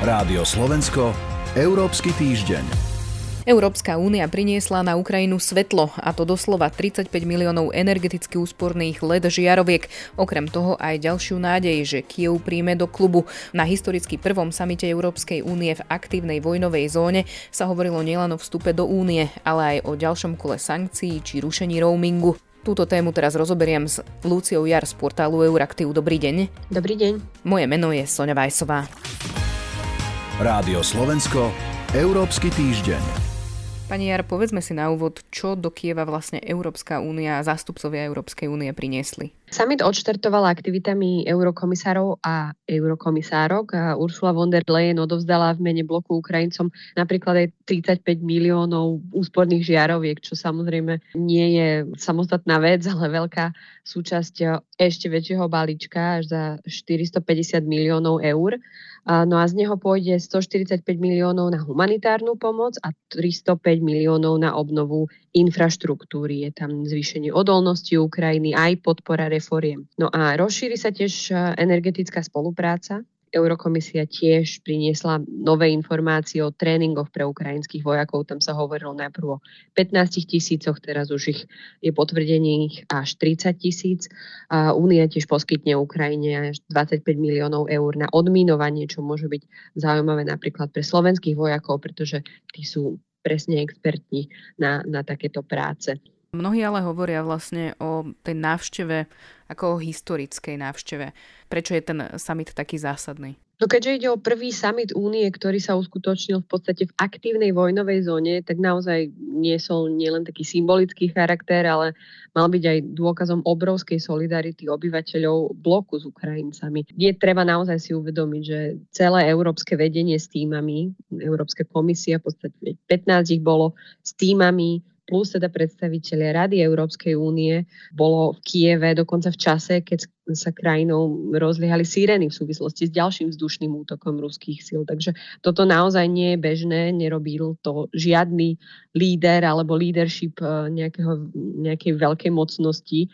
Rádio Slovensko, Európsky týždeň. Európska únia priniesla na Ukrajinu svetlo, a to doslova 35 miliónov energeticky úsporných LED žiaroviek. Okrem toho aj ďalšiu nádej, že Kiev príjme do klubu. Na historicky prvom samite Európskej únie v aktívnej vojnovej zóne sa hovorilo nielen o vstupe do únie, ale aj o ďalšom kole sankcií či rušení roamingu. Túto tému teraz rozoberiem s Lúciou Jar z portálu Euraktiv. Dobrý deň. Dobrý deň. Moje meno je Sonja Vajsová. Rádio Slovensko, Európsky týždeň. Pani Jar, povedzme si na úvod, čo do Kieva vlastne Európska únia a zástupcovia Európskej únie priniesli. Summit odštartovala aktivitami eurokomisárov a eurokomisárok Ursula von der Leyen odovzdala v mene bloku Ukrajincom napríklad aj 35 miliónov úsporných žiaroviek, čo samozrejme nie je samostatná vec, ale veľká súčasť ešte väčšieho balíčka až za 450 miliónov eur. No a z neho pôjde 145 miliónov na humanitárnu pomoc a 305 miliónov na obnovu infraštruktúry. Je tam zvýšenie odolnosti Ukrajiny, aj podpora reforiem. No a rozšíri sa tiež energetická spolupráca Eurokomisia tiež priniesla nové informácie o tréningoch pre ukrajinských vojakov. Tam sa hovorilo najprv o 15 tisícoch, teraz už ich je potvrdených až 30 tisíc. Únia tiež poskytne Ukrajine až 25 miliónov eur na odminovanie, čo môže byť zaujímavé napríklad pre slovenských vojakov, pretože tí sú presne expertní na, na takéto práce. Mnohí ale hovoria vlastne o tej návšteve ako o historickej návšteve. Prečo je ten summit taký zásadný? No keďže ide o prvý summit únie, ktorý sa uskutočnil v podstate v aktívnej vojnovej zóne, tak naozaj nie som nielen taký symbolický charakter, ale mal byť aj dôkazom obrovskej solidarity obyvateľov bloku s Ukrajincami. Je treba naozaj si uvedomiť, že celé európske vedenie s týmami, Európska komisia, v podstate 15 ich bolo s týmami plus teda predstaviteľia Rady Európskej únie bolo v Kieve dokonca v čase, keď sa krajinou rozliehali sírény v súvislosti s ďalším vzdušným útokom ruských síl. Takže toto naozaj nie je bežné, nerobil to žiadny líder alebo leadership eh, nejakého, nejakej veľkej mocnosti.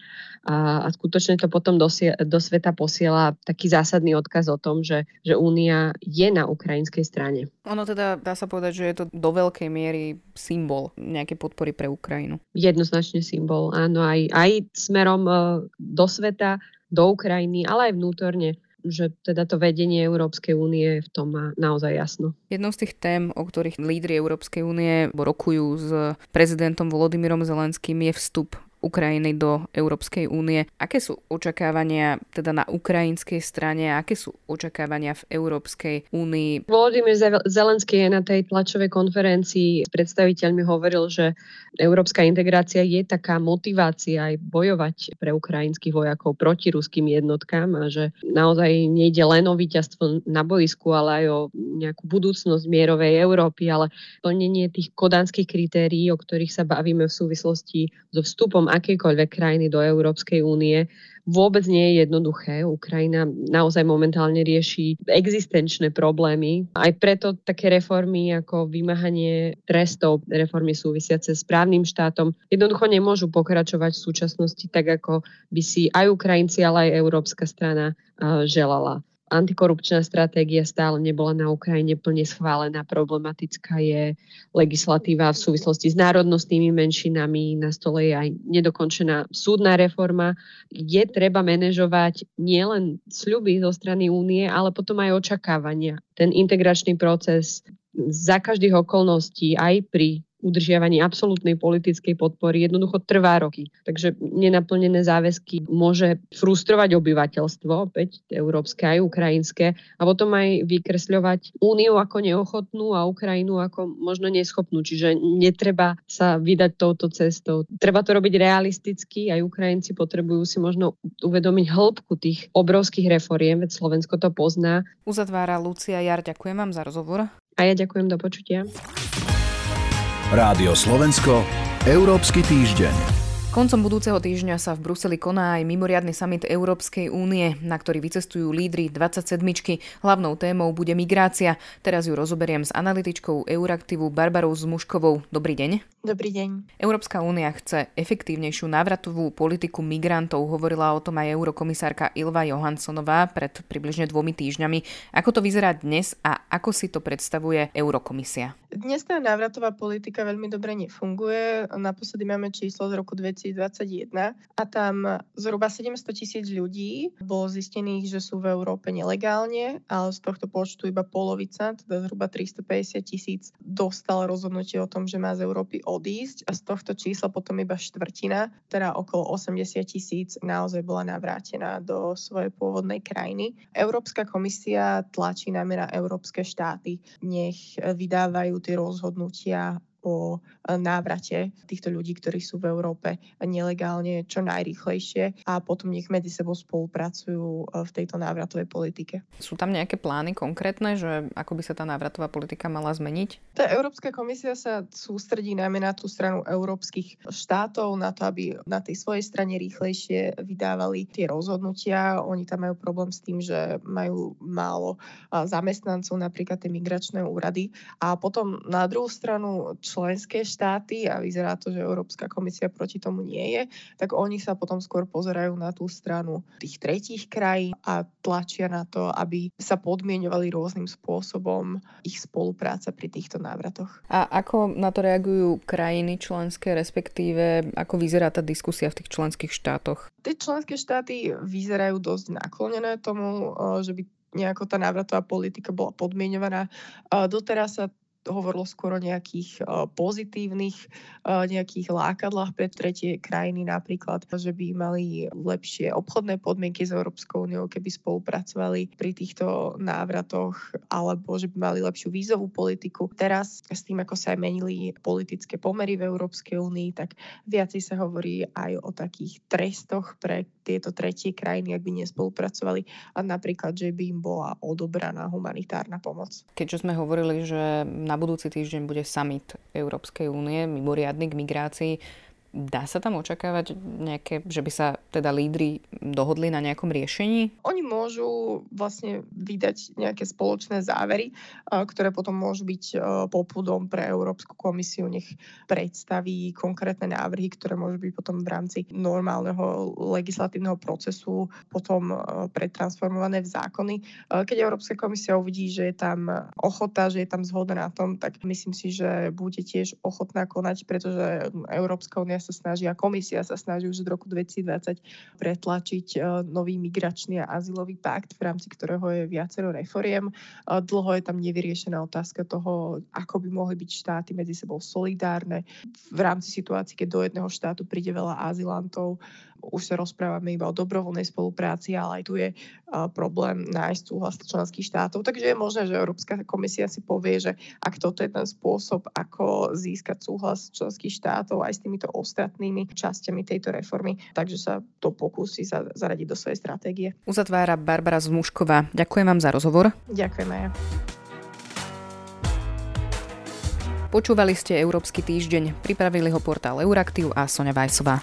A, a skutočne to potom do, do sveta posiela taký zásadný odkaz o tom, že, že Únia je na ukrajinskej strane. Ono teda dá sa povedať, že je to do veľkej miery symbol nejakej podpory pre Ukrajinu. Jednoznačne symbol, áno, aj, aj smerom uh, do sveta, do Ukrajiny, ale aj vnútorne že teda to vedenie Európskej únie v tom má naozaj jasno. Jednou z tých tém, o ktorých lídry Európskej únie rokujú s prezidentom Volodymyrom Zelenským je vstup Ukrajiny do Európskej únie. Aké sú očakávania teda na ukrajinskej strane a aké sú očakávania v Európskej únii? Volodymyr Zelenský je na tej tlačovej konferencii s predstaviteľmi hovoril, že európska integrácia je taká motivácia aj bojovať pre ukrajinských vojakov proti ruským jednotkám a že naozaj nejde len o víťazstvo na boisku, ale aj o nejakú budúcnosť mierovej Európy, ale plnenie tých kodanských kritérií, o ktorých sa bavíme v súvislosti so vstupom akejkoľvek krajiny do Európskej únie vôbec nie je jednoduché. Ukrajina naozaj momentálne rieši existenčné problémy. Aj preto také reformy ako vymáhanie trestov, reformy súvisiace s právnym štátom jednoducho nemôžu pokračovať v súčasnosti tak, ako by si aj Ukrajinci, ale aj Európska strana želala antikorupčná stratégia stále nebola na Ukrajine plne schválená. Problematická je legislatíva v súvislosti s národnostnými menšinami. Na stole je aj nedokončená súdna reforma. Je treba manažovať nielen sľuby zo strany únie, ale potom aj očakávania. Ten integračný proces za každých okolností aj pri udržiavaní absolútnej politickej podpory jednoducho trvá roky. Takže nenaplnené záväzky môže frustrovať obyvateľstvo, opäť európske aj ukrajinské, a potom aj vykresľovať úniu ako neochotnú a Ukrajinu ako možno neschopnú. Čiže netreba sa vydať touto cestou. Treba to robiť realisticky, aj Ukrajinci potrebujú si možno uvedomiť hĺbku tých obrovských reforiem, veď Slovensko to pozná. Uzatvára Lucia Jar, ďakujem vám za rozhovor. A ja ďakujem, do počutia. Rádio Slovensko, Európsky týždeň. Koncom budúceho týždňa sa v Bruseli koná aj mimoriadny summit Európskej únie, na ktorý vycestujú lídry 27. Hlavnou témou bude migrácia. Teraz ju rozoberiem s analytičkou Euraktivu Barbarou Zmuškovou. Dobrý deň. Dobrý deň. Európska únia chce efektívnejšiu návratovú politiku migrantov. Hovorila o tom aj eurokomisárka Ilva Johanssonová pred približne dvomi týždňami. Ako to vyzerá dnes a ako si to predstavuje Eurokomisia? Dnes tá návratová politika veľmi dobre nefunguje. Naposledy máme číslo z roku 2021 a tam zhruba 700 tisíc ľudí bolo zistených, že sú v Európe nelegálne, ale z tohto počtu iba polovica, teda zhruba 350 tisíc, dostal rozhodnutie o tom, že má z Európy odísť a z tohto čísla potom iba štvrtina, teda okolo 80 tisíc, naozaj bola navrátená do svojej pôvodnej krajiny. Európska komisia tlačí najmä na európske štáty, nech vydávajú tie rozhodnutia o návrate týchto ľudí, ktorí sú v Európe nelegálne čo najrýchlejšie a potom nech medzi sebou spolupracujú v tejto návratovej politike. Sú tam nejaké plány konkrétne, že ako by sa tá návratová politika mala zmeniť? Tá Európska komisia sa sústredí najmä na tú stranu európskych štátov, na to, aby na tej svojej strane rýchlejšie vydávali tie rozhodnutia. Oni tam majú problém s tým, že majú málo zamestnancov, napríklad tie migračné úrady. A potom na druhú stranu členské štáty a vyzerá to, že Európska komisia proti tomu nie je, tak oni sa potom skôr pozerajú na tú stranu tých tretích krajín a tlačia na to, aby sa podmienovali rôznym spôsobom ich spolupráca pri týchto návratoch. A ako na to reagujú krajiny členské, respektíve ako vyzerá tá diskusia v tých členských štátoch? Tie členské štáty vyzerajú dosť naklonené tomu, že by nejako tá návratová politika bola podmienovaná. Doteraz sa hovorilo skôr o nejakých uh, pozitívnych uh, nejakých lákadlách pre tretie krajiny napríklad, že by mali lepšie obchodné podmienky s Európskou úniou, keby spolupracovali pri týchto návratoch, alebo že by mali lepšiu vízovú politiku. Teraz s tým, ako sa aj menili politické pomery v Európskej únii, tak viacej sa hovorí aj o takých trestoch pre tieto tretie krajiny, ak by nespolupracovali a napríklad, že by im bola odobraná humanitárna pomoc. Keďže sme hovorili, že na na budúci týždeň bude summit Európskej únie, mimoriadny k migrácii. Dá sa tam očakávať nejaké, že by sa teda lídry dohodli na nejakom riešení? Oni môžu vlastne vydať nejaké spoločné závery, ktoré potom môžu byť popudom pre Európsku komisiu, nech predstaví konkrétne návrhy, ktoré môžu byť potom v rámci normálneho legislatívneho procesu potom pretransformované v zákony. Keď Európska komisia uvidí, že je tam ochota, že je tam zhoda na tom, tak myslím si, že bude tiež ochotná konať, pretože Európska únia sa snaží a komisia sa snaží už od roku 2020 pretlačiť e, nový migračný a azylový pakt, v rámci ktorého je viacero reforiem. E, dlho je tam nevyriešená otázka toho, ako by mohli byť štáty medzi sebou solidárne v rámci situácií, keď do jedného štátu príde veľa azylantov už sa rozprávame iba o dobrovoľnej spolupráci, ale aj tu je problém nájsť súhlas členských štátov. Takže je možné, že Európska komisia si povie, že ak toto je ten spôsob, ako získať súhlas členských štátov aj s týmito ostatnými časťami tejto reformy, takže sa to pokúsi zaradiť do svojej stratégie. Uzatvára Barbara Zmušková. Ďakujem vám za rozhovor. Ďakujem aj. Počúvali ste Európsky týždeň. Pripravili ho portál Euraktiv a Sonja Vajsová.